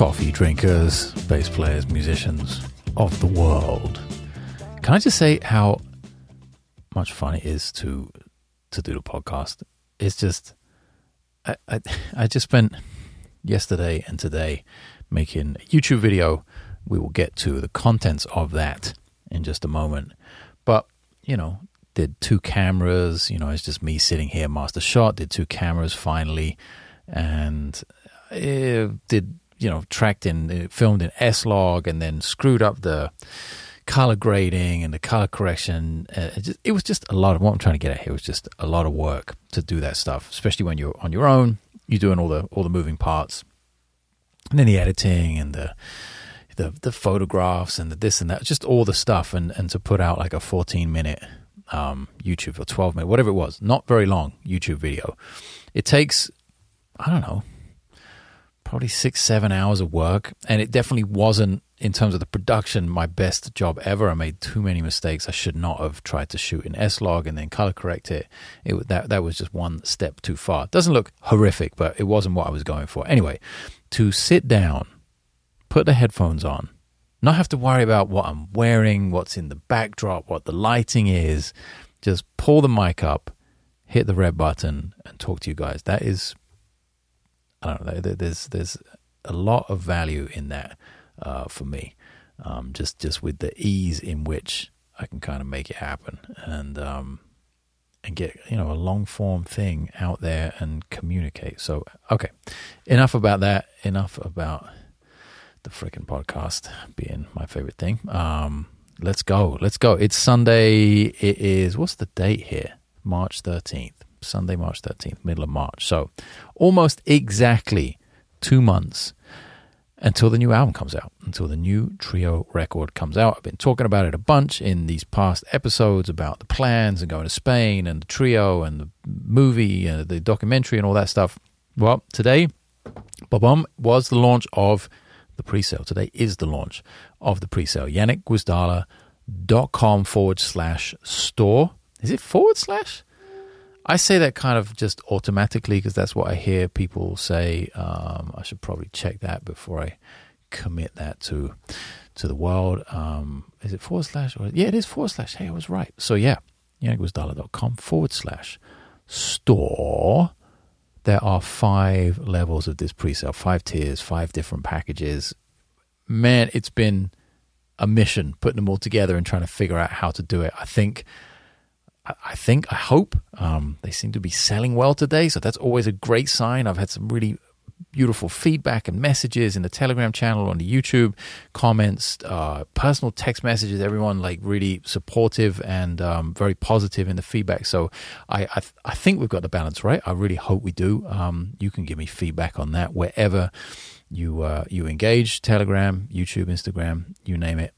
coffee drinkers, bass players, musicians of the world. Can I just say how much fun it is to to do the podcast? It's just I I, I just spent yesterday and today making a YouTube video. We will get to the contents of that in just a moment. But, you know, did two cameras, you know, it's just me sitting here, master shot, did two cameras finally, and it did, you know, tracked in, filmed in S log and then screwed up the color grading and the color correction. Uh, it, just, it was just a lot of what I'm trying to get at here was just a lot of work to do that stuff, especially when you're on your own, you're doing all the, all the moving parts and then the editing and the, the the photographs and the this and that, just all the stuff, and and to put out like a 14 minute um, YouTube or 12 minute, whatever it was, not very long YouTube video. It takes, I don't know, probably six seven hours of work, and it definitely wasn't in terms of the production my best job ever. I made too many mistakes. I should not have tried to shoot in S log and then color correct it. It that that was just one step too far. It doesn't look horrific, but it wasn't what I was going for. Anyway, to sit down put the headphones on, not have to worry about what I'm wearing, what's in the backdrop, what the lighting is. Just pull the mic up, hit the red button, and talk to you guys. That is, I don't know. There's there's a lot of value in that uh, for me. Um, just just with the ease in which I can kind of make it happen and um, and get you know a long form thing out there and communicate. So okay, enough about that. Enough about the freaking podcast being my favorite thing. Um, let's go. Let's go. It's Sunday. It is, what's the date here? March 13th. Sunday, March 13th, middle of March. So almost exactly two months until the new album comes out, until the new trio record comes out. I've been talking about it a bunch in these past episodes about the plans and going to Spain and the trio and the movie and the documentary and all that stuff. Well, today, Bob was the launch of the pre-sale. Today is the launch of the pre-sale. JanekGwizdala.com forward slash store. Is it forward slash? I say that kind of just automatically because that's what I hear people say. Um, I should probably check that before I commit that to to the world. Um, is it forward slash? Or, yeah, it is forward slash. Hey, I was right. So yeah, janekgwizdala.com forward slash store there are five levels of this pre-sale, five tiers, five different packages. Man, it's been a mission putting them all together and trying to figure out how to do it. I think, I think, I hope um, they seem to be selling well today, so that's always a great sign. I've had some really beautiful feedback and messages in the Telegram channel, on the YouTube comments, uh, personal text messages. Everyone like really supportive and um, very positive in the feedback. So I I, th- I, think we've got the balance right. I really hope we do. Um, you can give me feedback on that wherever you uh, you engage. Telegram, YouTube, Instagram, you name it.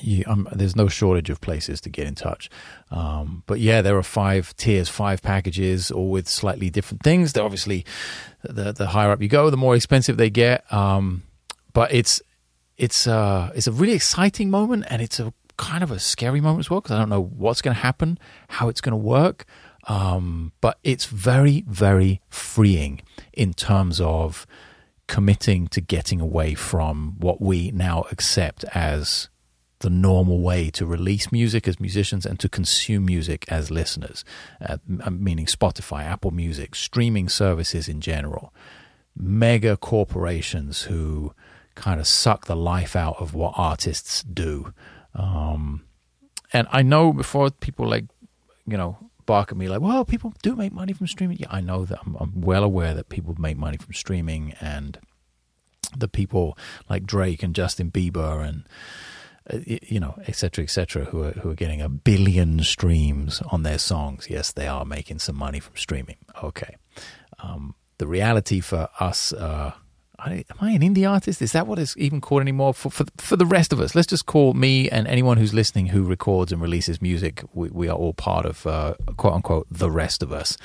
You, um, there's no shortage of places to get in touch. Um, but yeah, there are five tiers, five packages, all with slightly different things. They're obviously the the higher up you go, the more expensive they get. Um, but it's it's uh, it's a really exciting moment, and it's a kind of a scary moment as well because I don't know what's going to happen, how it's going to work. Um, but it's very very freeing in terms of committing to getting away from what we now accept as the normal way to release music as musicians and to consume music as listeners, uh, meaning Spotify, Apple Music, streaming services in general, mega corporations who kind of suck the life out of what artists do. Um, and I know before people like, you know, bark at me like, well, people do make money from streaming. Yeah, I know that. I'm, I'm well aware that people make money from streaming and the people like Drake and Justin Bieber and you know, etc., etc., who are who are getting a billion streams on their songs. Yes, they are making some money from streaming. Okay, um, the reality for us. Uh, am I an indie artist? Is that what it's even called anymore? For, for for the rest of us, let's just call me and anyone who's listening who records and releases music. We, we are all part of uh, quote unquote the rest of us.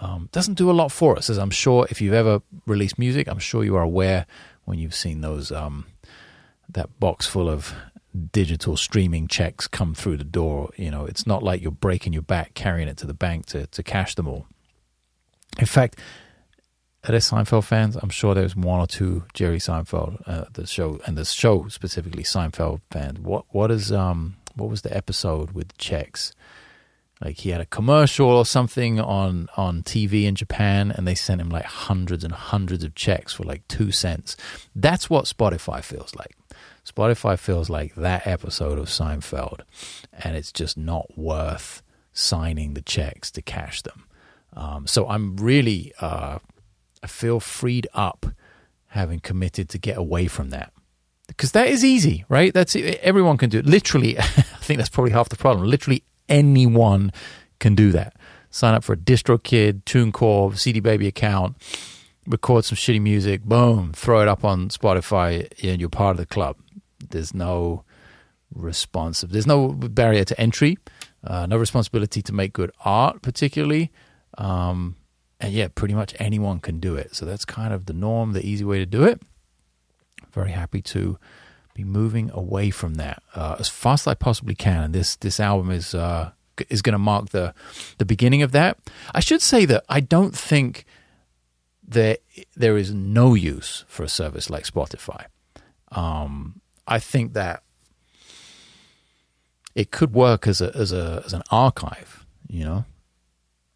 Um, doesn't do a lot for us, as I'm sure if you've ever released music, I'm sure you are aware when you've seen those um, that box full of digital streaming checks come through the door. You know, it's not like you're breaking your back carrying it to the bank to, to cash them all. In fact, are there Seinfeld fans? I'm sure there's one or two Jerry Seinfeld, uh, the show, and the show specifically Seinfeld fans. What what is um what was the episode with checks? Like he had a commercial or something on on TV in Japan, and they sent him like hundreds and hundreds of checks for like two cents. That's what Spotify feels like. Spotify feels like that episode of Seinfeld, and it's just not worth signing the checks to cash them. Um, so I'm really uh, I feel freed up having committed to get away from that because that is easy, right? That's everyone can do it. Literally, I think that's probably half the problem. Literally anyone can do that. Sign up for a DistroKid, TuneCore, CD Baby account, record some shitty music, boom, throw it up on Spotify, and you're part of the club. There's no responsive. There's no barrier to entry, uh, no responsibility to make good art, particularly. Um, and yeah, pretty much anyone can do it. So that's kind of the norm, the easy way to do it. Very happy to be moving away from that uh, as fast as I possibly can. And this this album is uh, is going to mark the the beginning of that. I should say that I don't think there there is no use for a service like Spotify. Um, I think that it could work as a as a as an archive. You know,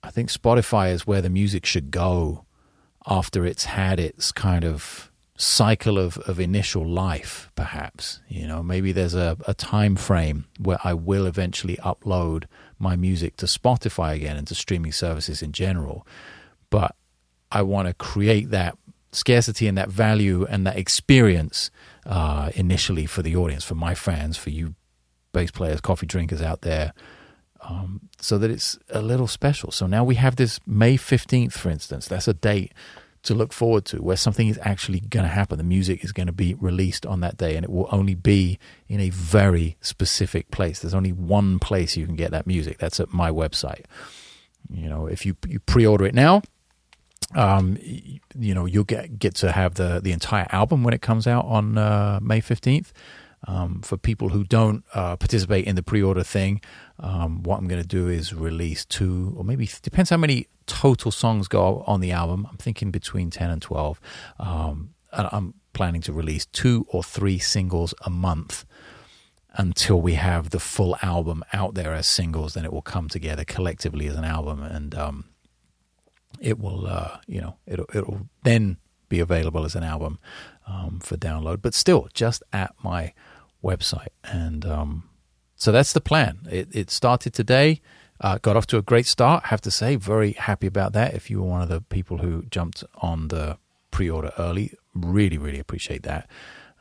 I think Spotify is where the music should go after it's had its kind of cycle of, of initial life, perhaps. You know, maybe there's a, a time frame where I will eventually upload my music to Spotify again and to streaming services in general. But I want to create that scarcity and that value and that experience uh, initially for the audience, for my fans, for you bass players, coffee drinkers out there um, so that it's a little special. So now we have this May 15th, for instance. That's a date to look forward to where something is actually going to happen. The music is going to be released on that day and it will only be in a very specific place. There's only one place you can get that music. That's at my website. You know, if you, you pre order it now, um, you, know, you'll get, get to have the, the entire album when it comes out on uh, May 15th. Um, for people who don't uh, participate in the pre-order thing, um, what I'm going to do is release two, or maybe depends how many total songs go on the album. I'm thinking between ten and twelve. Um, and I'm planning to release two or three singles a month until we have the full album out there as singles. Then it will come together collectively as an album, and um, it will, uh, you know, it'll it'll then be available as an album um, for download. But still, just at my website. And um, so that's the plan. It, it started today. Uh, got off to a great start, have to say. Very happy about that. If you were one of the people who jumped on the pre order early, really, really appreciate that.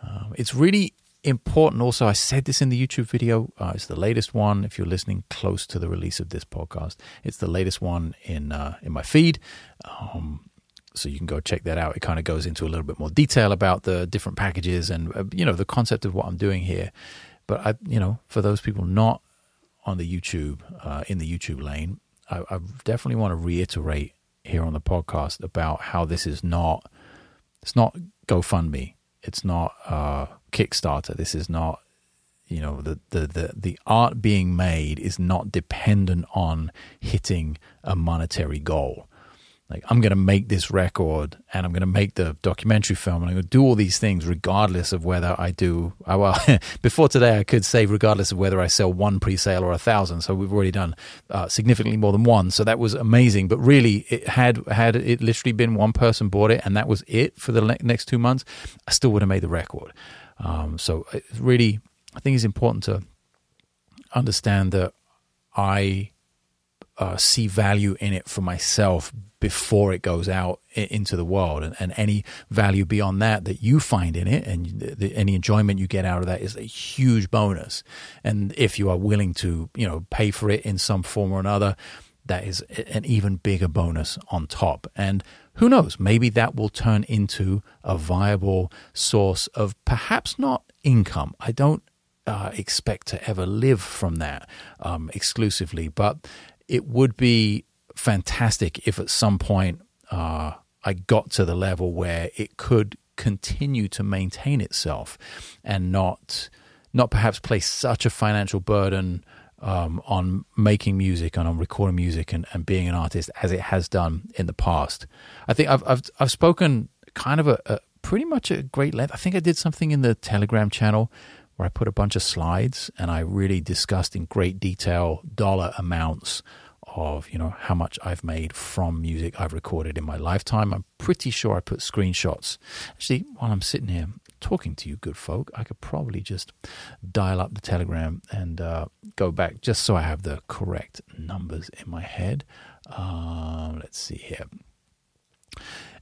Uh, it's really important also. I said this in the YouTube video. Uh, it's the latest one. If you're listening close to the release of this podcast, it's the latest one in uh, in my feed. Um, so you can go check that out. It kind of goes into a little bit more detail about the different packages and uh, you know the concept of what I'm doing here. But I, you know, for those people not on the YouTube uh, in the YouTube lane, I, I, definitely want to reiterate here on the podcast about how this is not it's not GoFundMe, it's not uh, Kickstarter. This is not you know the, the the the art being made is not dependent on hitting a monetary goal like I'm going to make this record and I'm going to make the documentary film and I'm going to do all these things regardless of whether I do uh, well before today I could say regardless of whether I sell one pre-sale or a thousand. So we've already done uh, significantly more than one. So that was amazing. But really it had had it literally been one person bought it and that was it for the next two months I still would have made the record. Um, so it really I think it's important to understand that I uh, see value in it for myself before it goes out into the world. And, and any value beyond that that you find in it and the, any enjoyment you get out of that is a huge bonus. And if you are willing to you know pay for it in some form or another that is an even bigger bonus on top. And who knows? Maybe that will turn into a viable source of perhaps not income. I don't uh, expect to ever live from that um, exclusively but it would be fantastic if at some point uh, I got to the level where it could continue to maintain itself and not not perhaps place such a financial burden um, on making music and on recording music and, and being an artist as it has done in the past. I think I've I've, I've spoken kind of a, a pretty much a great length. I think I did something in the Telegram channel where I put a bunch of slides and I really discussed in great detail dollar amounts of you know how much I've made from music I've recorded in my lifetime. I'm pretty sure I put screenshots. Actually, while I'm sitting here talking to you, good folk, I could probably just dial up the Telegram and uh, go back just so I have the correct numbers in my head. Um, let's see here.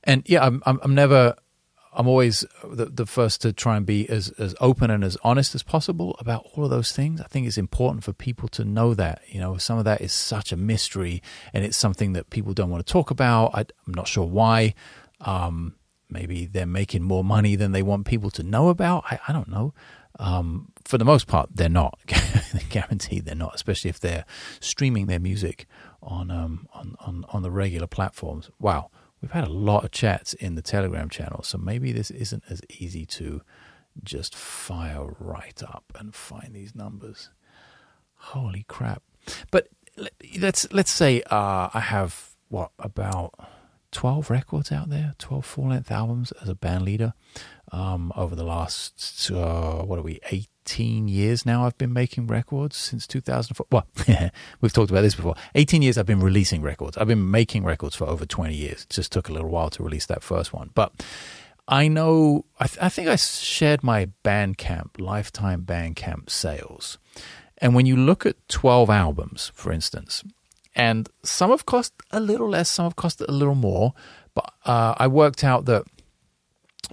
And yeah, I'm, I'm, I'm never I'm always the, the first to try and be as, as open and as honest as possible about all of those things. I think it's important for people to know that. You know, some of that is such a mystery and it's something that people don't want to talk about. I, am not sure why. Um, maybe they're making more money than they want people to know about. I, I don't know. Um, for the most part, they're not. Guaranteed, they're not. Especially if they're streaming their music on um, on, on on the regular platforms. Wow, we've had a lot of chats in the Telegram channel, so maybe this isn't as easy to just fire right up and find these numbers. Holy crap! But let's let's say uh, I have what about 12 records out there, 12 full length albums as a band leader um, over the last, uh, what are we, 18 years now I've been making records since 2004. Well, we've talked about this before. 18 years I've been releasing records. I've been making records for over 20 years. It just took a little while to release that first one. But I know, I, th- I think I shared my Bandcamp, lifetime Bandcamp sales. And when you look at 12 albums, for instance, and some have cost a little less, some have cost a little more. But uh, I worked out that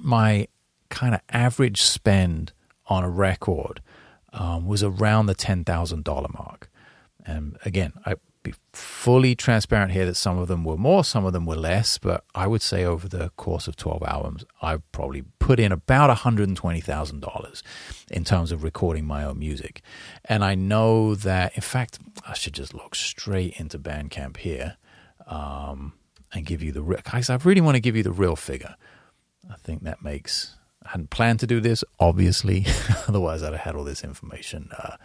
my kind of average spend on a record um, was around the ten thousand dollar mark. And again, I be fully transparent here that some of them were more, some of them were less, but I would say over the course of 12 albums, I probably put in about $120,000 in terms of recording my own music. And I know that, in fact, I should just log straight into Bandcamp here um, and give you the real, I really want to give you the real figure. I think that makes, Hadn't planned to do this, obviously, otherwise I'd have had all this information. Uh,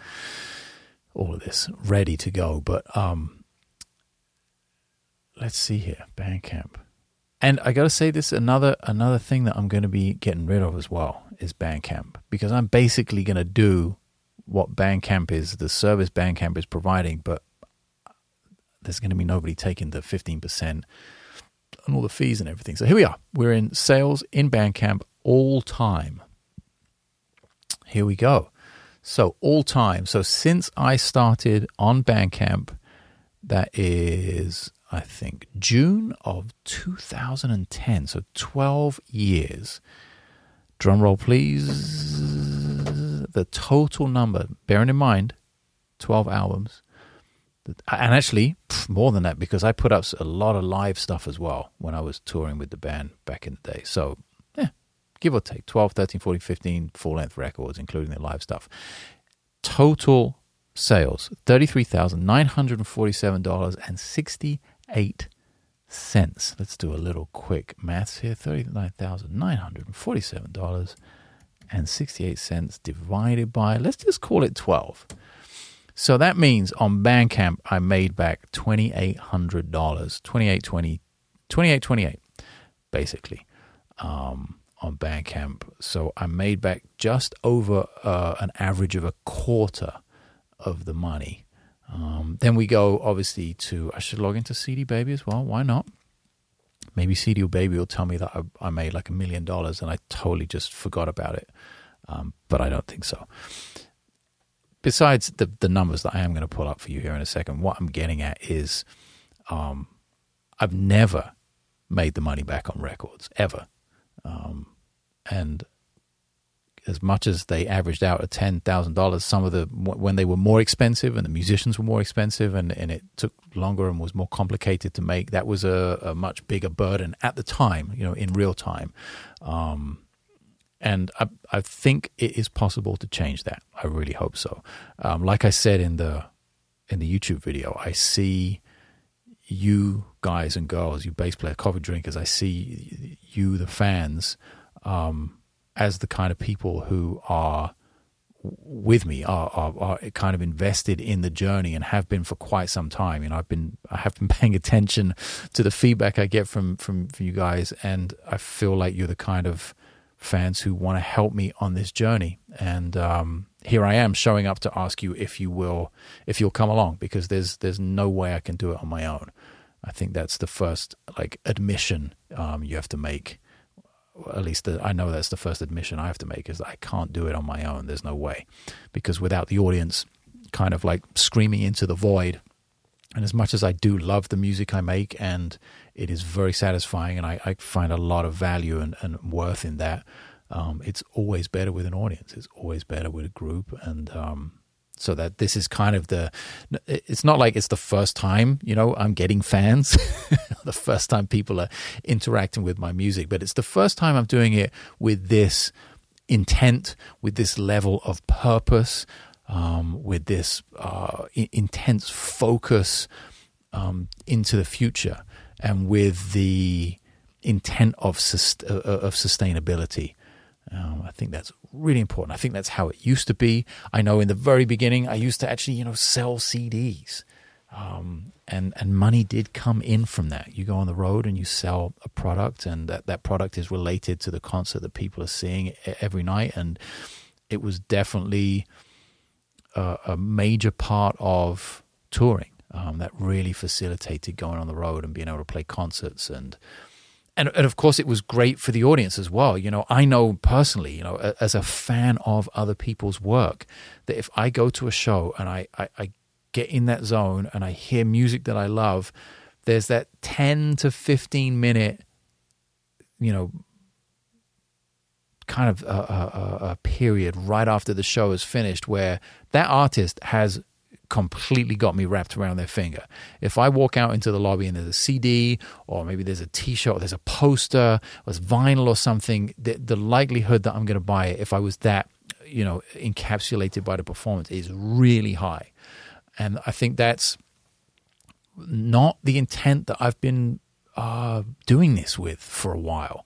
all of this ready to go. But um, let's see here, Bandcamp. And I got to say this another another thing that I'm going to be getting rid of as well is Bandcamp because I'm basically going to do what Bandcamp is, the service Bandcamp is providing, but there's going to be nobody taking the 15% and all the fees and everything. So here we are. We're in sales in Bandcamp all time. Here we go. So all time. So since I started on Bandcamp, that is, I think, June of 2010. So 12 years. Drum roll, please. The total number, bearing in mind, 12 albums. And actually, more than that, because I put up a lot of live stuff as well when I was touring with the band back in the day. So give or take 12, 13, 14, 15 full length records, including the live stuff. Total sales $33,947.68. Let's do a little quick maths here $39,947.68 divided by, let's just call it 12. So that means on Bandcamp, I made back $2,800, 2820 2828 basically. Um, on Bandcamp. So I made back just over uh, an average of a quarter of the money. Um, then we go obviously to I should log into CD Baby as well. Why not? Maybe CD Baby will tell me that I, I made like a million dollars and I totally just forgot about it. Um, but I don't think so. Besides the the numbers that I am going to pull up for you here in a second, what I'm getting at is, um, I've never made the money back on records ever. Um, and as much as they averaged out at ten thousand dollars, some of the when they were more expensive and the musicians were more expensive and, and it took longer and was more complicated to make, that was a, a much bigger burden at the time, you know, in real time. Um, and I, I think it is possible to change that. I really hope so. Um, like I said in the in the YouTube video, I see you guys and girls, you bass player, coffee drinkers. I see you, the fans um, as the kind of people who are with me are, are, are kind of invested in the journey and have been for quite some time. You know, I've been I have been paying attention to the feedback I get from from, from you guys, and I feel like you're the kind of fans who want to help me on this journey. And um, here I am showing up to ask you if you will if you'll come along because there's there's no way I can do it on my own. I think that's the first like admission um, you have to make at least the, I know that's the first admission I have to make is that I can't do it on my own. There's no way, because without the audience, kind of like screaming into the void. And as much as I do love the music I make, and it is very satisfying, and I, I find a lot of value and, and worth in that, um, it's always better with an audience. It's always better with a group, and um, so that this is kind of the it's not like it's the first time you know i'm getting fans the first time people are interacting with my music but it's the first time i'm doing it with this intent with this level of purpose um, with this uh, intense focus um, into the future and with the intent of, sust- uh, of sustainability um, I think that's really important. I think that's how it used to be. I know in the very beginning, I used to actually, you know, sell CDs, um, and and money did come in from that. You go on the road and you sell a product, and that that product is related to the concert that people are seeing every night, and it was definitely a, a major part of touring um, that really facilitated going on the road and being able to play concerts and and, and of course it was great for the audience as well. You know i know personally you know as a fan of other people's work that if i go to a show and i i, I get in that zone and i hear music that i love there's that 10 to 15 minute you know kind of a, a, a period right after the show is finished where that artist has completely got me wrapped around their finger. If I walk out into the lobby and there's a CD or maybe there's a T-shirt, or there's a poster, or vinyl or something, the, the likelihood that I'm going to buy it if I was that, you know, encapsulated by the performance is really high. And I think that's not the intent that I've been uh, doing this with for a while.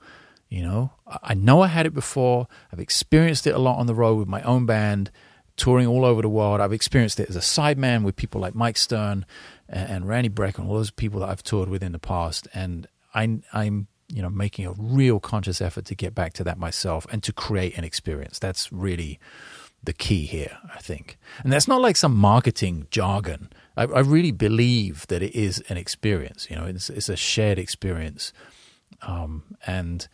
You know, I know I had it before. I've experienced it a lot on the road with my own band touring all over the world. I've experienced it as a sideman with people like Mike Stern and, and Randy Brecker and all those people that I've toured with in the past. And I, I'm you know making a real conscious effort to get back to that myself and to create an experience. That's really the key here, I think. And that's not like some marketing jargon. I, I really believe that it is an experience. You know, it's, it's a shared experience, um, and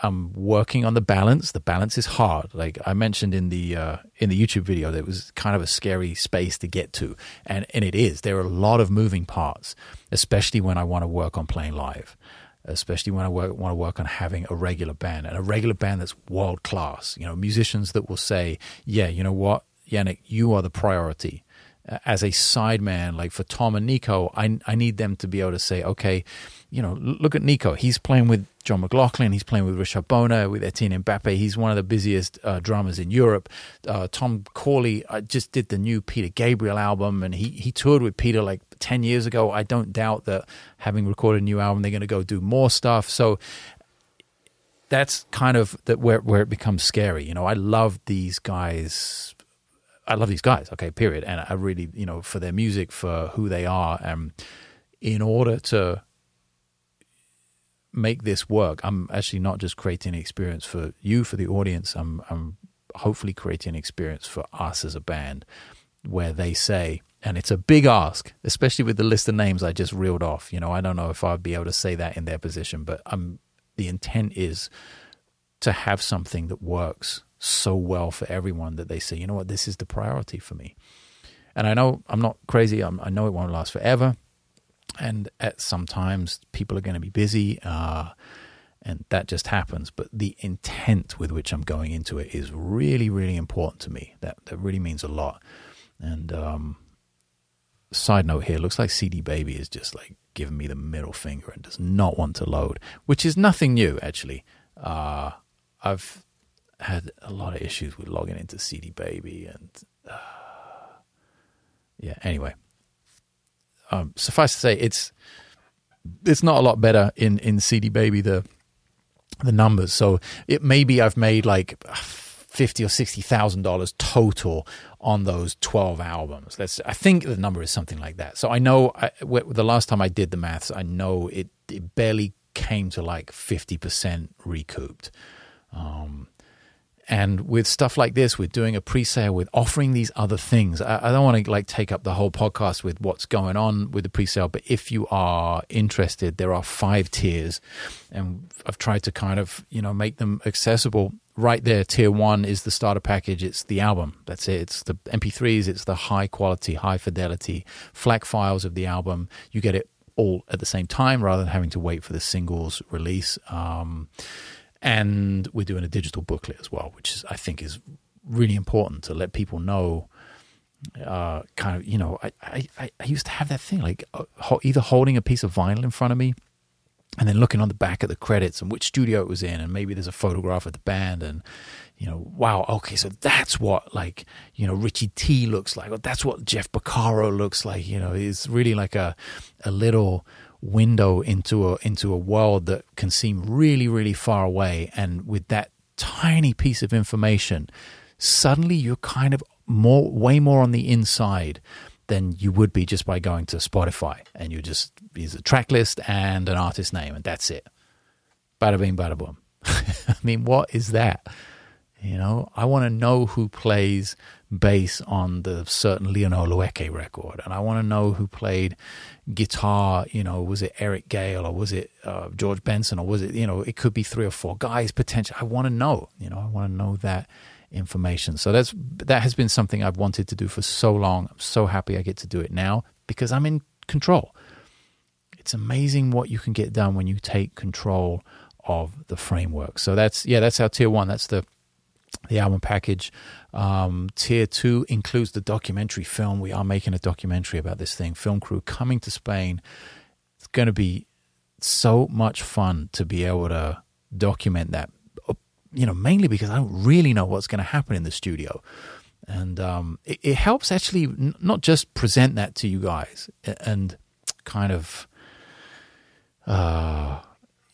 I'm working on the balance. The balance is hard. Like I mentioned in the uh, in the YouTube video, that it was kind of a scary space to get to, and and it is. There are a lot of moving parts, especially when I want to work on playing live, especially when I work, want to work on having a regular band and a regular band that's world class. You know, musicians that will say, "Yeah, you know what, Janek, you are the priority." As a sideman, like for Tom and Nico, I I need them to be able to say, "Okay." You know, look at Nico. He's playing with John McLaughlin. He's playing with Richard Bona, with Etienne Mbappe. He's one of the busiest uh, drummers in Europe. Uh, Tom Cawley I just did the new Peter Gabriel album, and he, he toured with Peter like 10 years ago. I don't doubt that having recorded a new album, they're going to go do more stuff. So that's kind of that where, where it becomes scary. You know, I love these guys. I love these guys, okay, period. And I really, you know, for their music, for who they are. And in order to make this work, I'm actually not just creating an experience for you, for the audience. I'm, I'm hopefully creating an experience for us as a band where they say, and it's a big ask, especially with the list of names I just reeled off. You know, I don't know if I'd be able to say that in their position, but um, the intent is to have something that works so well for everyone that they say, you know what, this is the priority for me. And I know I'm not crazy. I'm, I know it won't last forever and at sometimes people are going to be busy uh, and that just happens. But the intent with which i'm going into it is really really important to me. That that really means a lot. And um, side note here looks like cd baby is just like giving me the middle finger and does not want to load which is nothing new actually. Uh, i've had a lot of issues with logging into cd baby and uh, yeah anyway um, suffice to say, it's it's not a lot better in in CD Baby the the numbers. So it maybe I've made like fifty or sixty thousand dollars total on those twelve albums. That's I think the number is something like that. So I know I, the last time I did the maths, I know it, it barely came to like fifty percent recouped. Um, and with stuff like this, with doing a pre-sale, with offering these other things, I, I don't want to like take up the whole podcast with what's going on with the pre-sale. But if you are interested, there are five tiers, and I've tried to kind of you know make them accessible. Right there, tier one is the starter package. It's the album. That's it. It's the MP3s. It's the high quality, high fidelity FLAC files of the album. You get it all at the same time rather than having to wait for the singles release. Um, and we're doing a digital booklet as well, which is, I think is really important to let people know. Uh, kind of, you know, I, I, I used to have that thing like uh, either holding a piece of vinyl in front of me and then looking on the back of the credits and which studio it was in, and maybe there's a photograph of the band, and you know, wow, okay, so that's what like you know Richie T looks like, or that's what Jeff Porcaro looks like. You know, it's really like a a little window into a into a world that can seem really really far away and with that tiny piece of information suddenly you're kind of more way more on the inside than you would be just by going to Spotify and you just use a track list and an artist name and that's it. Bada bing, bada boom. I mean, what is that? You know, I want to know who plays bass on the certain Lionel Loueke record, and I want to know who played guitar. You know, was it Eric Gale or was it uh, George Benson or was it? You know, it could be three or four guys potentially. I want to know. You know, I want to know that information. So that's that has been something I've wanted to do for so long. I'm so happy I get to do it now because I'm in control. It's amazing what you can get done when you take control of the framework. So that's yeah, that's our tier one. That's the the album package. Um, tier two includes the documentary film. We are making a documentary about this thing. Film crew coming to Spain. It's going to be so much fun to be able to document that. You know, mainly because I don't really know what's going to happen in the studio, and um, it, it, helps actually n- not just present that to you guys and kind of, uh,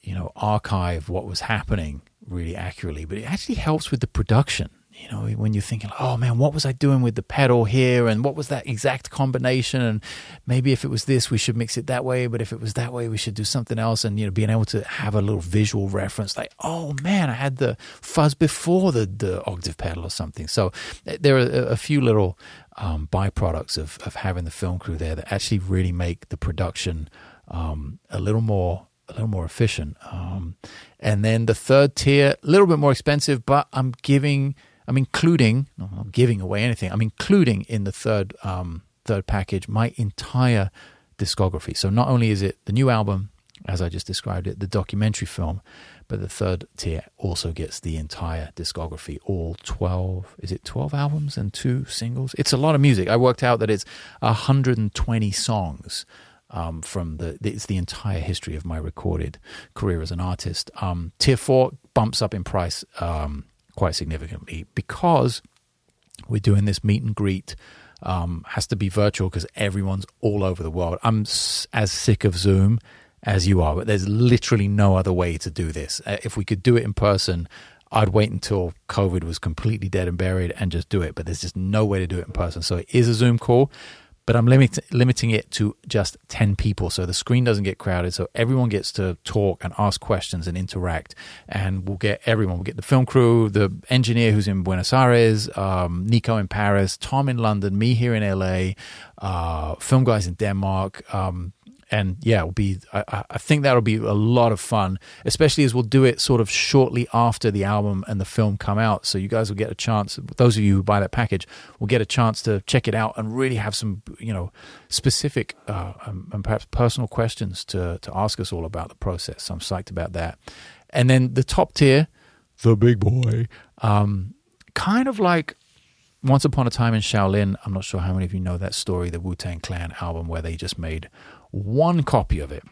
you know, archive what was happening really accurately, but it actually helps with the production. You know, when you're thinking, oh man, what was I doing with the pedal here? And what was that exact combination? And maybe if it was this, we should mix it that way. But if it was that way, we should do something else. And, you know, being able to have a little visual reference like, oh man, I had the fuzz before the, the octave pedal or something. So eh, there are a, few little um, byproducts of, of having the film crew there that actually really make the production um, a little more a little more efficient. Um, and then the third tier, a little bit more expensive, but I'm giving, I'm including, I'm not giving away anything. I'm including in the third um, third package my entire discography. So not only is it the new album, as I just described it, the documentary film, but the third tier also gets the entire discography, all 12, is it 12 albums and two singles? It's a lot of music. I worked out that it's 120 songs um, from the it's the entire history of my recorded career as an artist. Um, tier four bumps up in price um, quite significantly because we're doing this meet and greet. Um, has to be virtual because everyone's all over the world. I'm s- as sick of Zoom as you are, but there's literally no other way to do this. Uh, if we could do it in person, I'd wait until COVID was completely dead and buried and just do it. But there's just no way to do it in person. So it is a Zoom call but I'm limit, limiting it to just 10 people so the screen doesn't get crowded. So everyone gets to talk and ask questions and interact. And we'll get everyone. We'll get the film crew, the engineer who's in Buenos Aires, um, Nico in Paris, Tom in London, me here in LA, uh, film guys in Denmark, um, and yeah, it'll be. I, I, think that'll be a lot of fun, especially as we'll do it sort of shortly after the album and the film come out. So you guys will get a chance. Those of you who buy that package will get a chance to check it out and really have some, you know, specific uh, um, and perhaps personal questions to to ask us all about the process. So I'm psyched about that. And then the top tier, the big boy, um, kind of like once Upon a Time in Shaolin, I'm not sure how many of you know that story, the Wu Tang Clan album, where they just made one copy of it,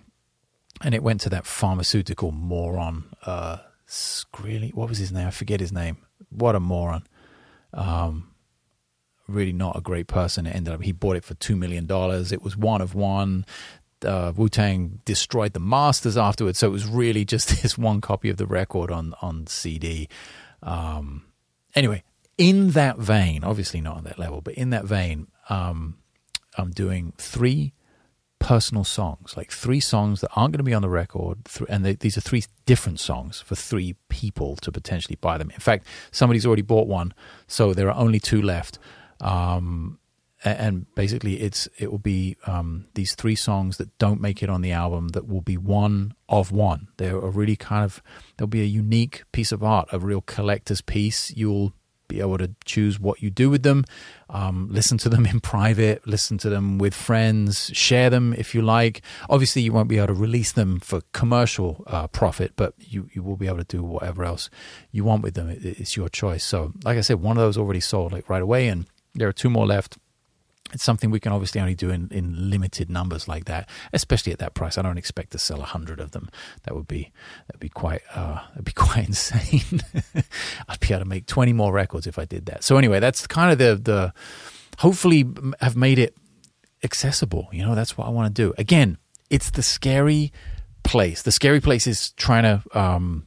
and it went to that pharmaceutical moron, uh, Shkreli. What was his name? I forget his name. What a moron. Um, really not a great person. It ended up he bought it for two million dollars. It was one of one. Uh, Wu Tang destroyed the masters afterwards, so it was really just this one copy of the record on on CD. Um, anyway, in that vein, obviously not on that level, but in that vein, um, I'm doing three personal songs, like three songs that aren't going to be on the record. And they, these are three different songs for three people to potentially buy them. In fact, somebody's already bought one, so there are only two left. Um, and basically, it's it will be um, these three songs that don't make it on the album that will be one of one. They're a really kind of there'll be a unique piece of art, a real collector's piece. You'll be able to choose what you do with them, um, listen to them in private, listen to them with friends, share them if you like. Obviously, you won't be able to release them for commercial uh, profit, but you, you will be able to do whatever else you want with them. It, it's your choice. So, like I said, one of those already sold like right away, and there are two more left it's something we can obviously only do in, in limited numbers like that, especially at that price. I don't expect to sell a hundred of them. That would be that'd be quite uh, that'd be quite insane. I'd be able to make twenty more records if I did that. So anyway, that's kind of the the hopefully have made it accessible. You know, that's what I want to do. Again, it's the scary place. The scary place is trying to um,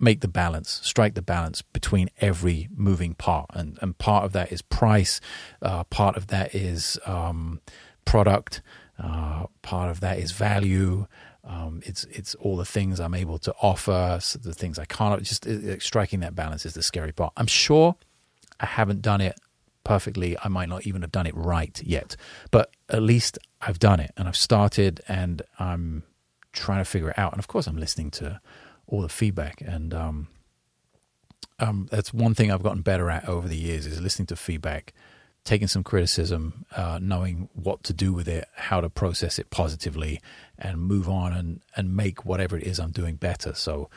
make the balance, strike the balance between every moving part. And, and part of that is price, uh, part of that is um, product, uh, part of that is value. Um, it's it's all the things I'm able to offer, so the things I can't. Just uh, striking that balance is the scary part. I'm sure I haven't done it perfectly. I might not even have done it right yet, but at least I've done it and I've started and I'm trying to figure it out. And of course, I'm listening to all the feedback. And um, um, that's one thing I've gotten better at over the years is listening to feedback, taking some criticism, uh, knowing what to do with it, how to process it positively, and move on and and make whatever it is I'm doing better. So,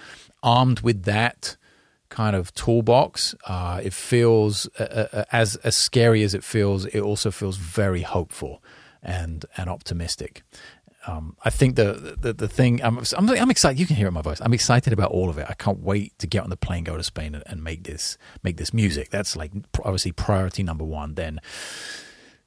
armed with that kind of toolbox, uh, it feels uh, uh, uh as as scary as it feels. It also feels very hopeful and and optimistic um, I think the, the the thing I'm, I'm, I'm excited. You can hear it in my voice. I'm excited about all of it. I can't wait to get on the plane, go to Spain, and, and make this make this music. That's like obviously priority number one. Then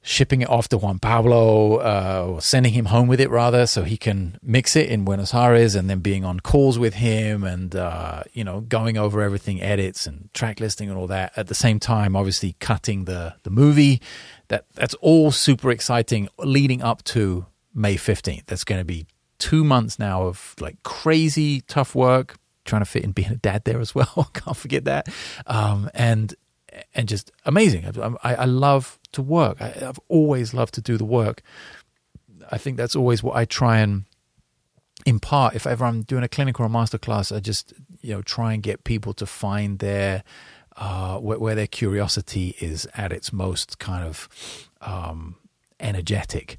shipping it off to Juan Pablo, uh, or sending him home with it rather, so he can mix it in Buenos Aires, and then being on calls with him, and uh, you know going over everything, edits and track listing and all that. At the same time, obviously cutting the the movie. That that's all super exciting, leading up to May 15th. That's going to be two months now of like crazy tough work, trying to fit in being a dad there as well. Can't forget that. Um, and and just amazing. I, I, love to work. I, I've always loved to do the work. I think that's always what I try and impart. If ever I'm doing a clinic or a masterclass, I just you know try and get people to find their uh, where, where, their curiosity is at its most kind of um, energetic.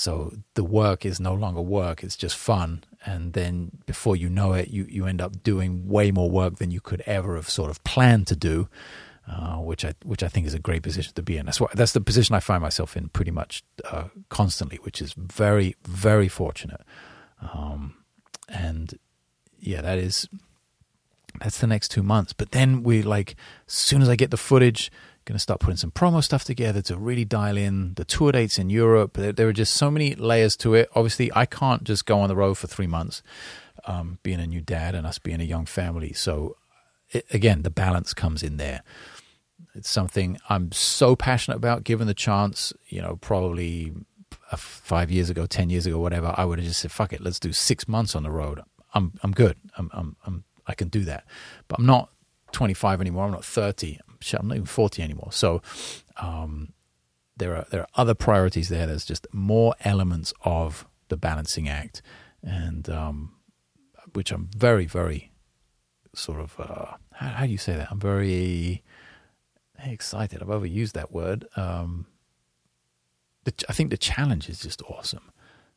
So the work is no longer work; it's just fun. And then before you know it, you you end up doing way more work than you could ever have sort of planned to do. Uh, which I which I think is a great position to be in. That's what that's the position I find myself in pretty much uh, constantly, which is very very fortunate. Um, and yeah, that is that's the next two months. But then we like as soon as I get the footage, going to start putting some promo stuff together to really dial in the tour dates in Europe. There, there, are just so many layers to it. Obviously, I can't just go on the road for three months, um, being a new dad and us being a young family. So, it, again, the balance comes in there. It's something I'm so passionate about. Given the chance, you know, probably five years ago, ten years ago, whatever, I would have just said, "Fuck it, let's do six months on the road." I'm I'm good. I'm I'm, I'm I can do that, but I'm not 25 anymore. I'm not 30. I'm not even 40 anymore. So um, there are there are other priorities there. There's just more elements of the balancing act, and um, which I'm very very sort of uh, how, how, do you say that? I'm very excited. I've overused that word. Um, the, I think the challenge is just awesome.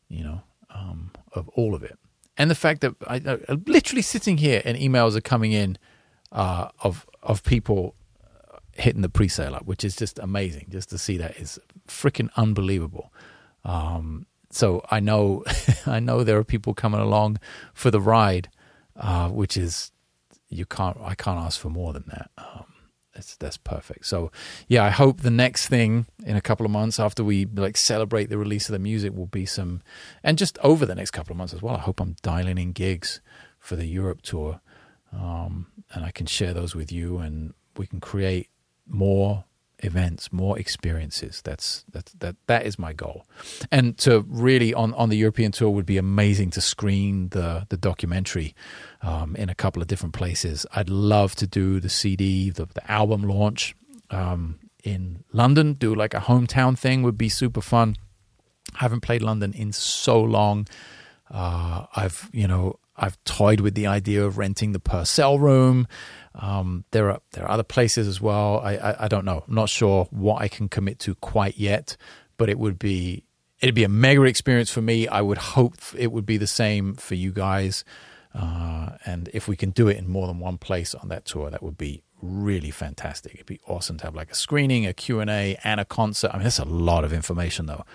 You know, um, of all of it, and the fact that I, I literally sitting here and emails are coming in uh, of of people hitting the pre-sale up, which is just amazing. Just to see that is freaking unbelievable. Um, so I know, I know there are people coming along for the ride, uh, which is you can't. I can't ask for more than that. Um, that's that's perfect. So yeah, I hope the next thing in a couple of months after we like celebrate the release of the music will be some, and just over the next couple of months as well. I hope I'm dialing in gigs for the Europe tour, um, and I can share those with you and we can create more events, more experiences. That's that that that is my goal. And to really on on the European tour would be amazing to screen the the documentary um, in a couple of different places. I'd love to do the CD, the, the album launch um, in London. Do like a hometown thing would be super fun. I haven't played London in so long. Uh, I've you know I've toyed with the idea of renting the Purcell room. Um, there are there are other places as well. I, I, I don't know. I'm not sure what I can commit to quite yet, but it would be it'd be a mega experience for me. I would hope it would be the same for you guys. Uh, and if we can do it in more than one place on that tour, that would be really fantastic. It'd be awesome to have like a screening, a Q&A, and a concert. I mean, that's a lot of information though.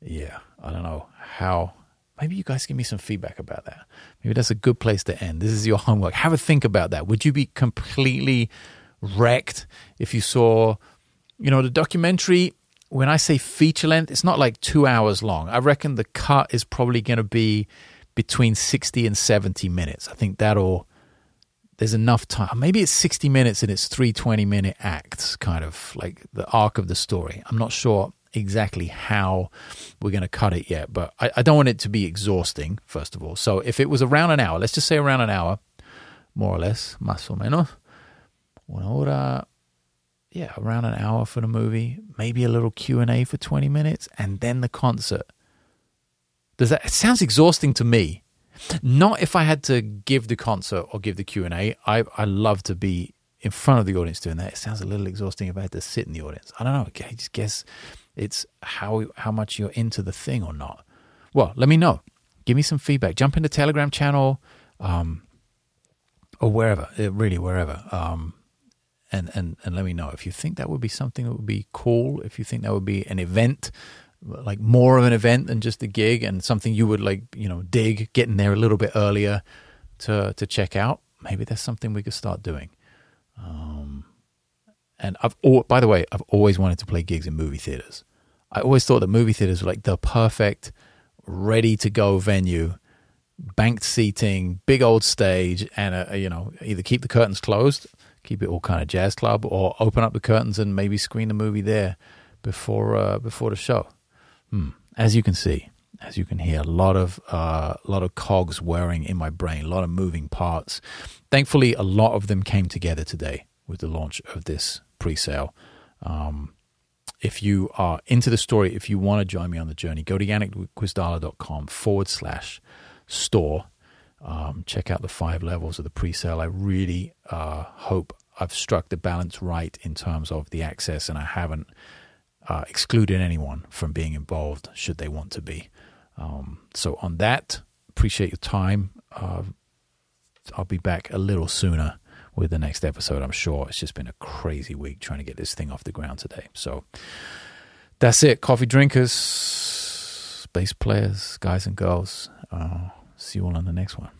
Yeah, I don't know how maybe you guys give me some feedback about that. Maybe that's a good place to end. This is your homework. Have a think about that. Would you be completely wrecked if you saw, you know, the documentary? When I say feature length, it's not like two hours long. I reckon the cut is probably going to be between 60 and 70 minutes. I think that'll, there's enough time. Maybe it's 60 minutes and it's three 20 minute acts, kind of like the arc of the story. I'm not sure exactly how we're going to cut it yet, but I, I, don't want it to be exhausting, first of all. So if it was around an hour, let's just say around an hour, more or less, más o menos, una hora, yeah, around an hour for the movie, maybe a little Q&A for 20 minutes, and then the concert. Does that, it sounds exhausting to me. Not if I had to give the concert or give the Q&A. I, I love to be in front of the audience doing that. It sounds a little exhausting if I had to sit in the audience. I don't know. I just guess it's how how much you're into the thing or not. Well, let me know. Give me some feedback. Jump in the Telegram channel, um, or wherever, uh, really wherever. Um, and, and and let me know if you think that would be something that would be cool. If you think that would be an event, like more of an event than just a gig, and something you would like, you know, dig, getting there a little bit earlier to to check out. Maybe that's something we could start doing. Um, and I've, by the way, I've always wanted to play gigs in movie theaters. I always thought that movie theaters were like the perfect, ready to go venue, banked seating, big old stage, and a, a, you know either keep the curtains closed, keep it all kind of jazz club, or open up the curtains and maybe screen the movie there before uh, before the show. Hmm. As you can see, as you can hear, a lot of uh, a lot of cogs whirring in my brain, a lot of moving parts. Thankfully, a lot of them came together today with the launch of this pre-sale. Um, if you are into the story, if you want to join me on the journey, go to janekgwizdala.com forward slash store. Um, check out the five levels of the pre-sale. I really uh, hope I've struck the balance right in terms of the access, and I haven't uh, excluded anyone from being involved should they want to be. Um, so on that, appreciate your time. Uh, I'll be back a little sooner with the next episode, I'm sure. It's just been a crazy week trying to get this thing off the ground today. So that's it. Coffee drinkers, bass players, guys and girls. Uh, see you all on the next one.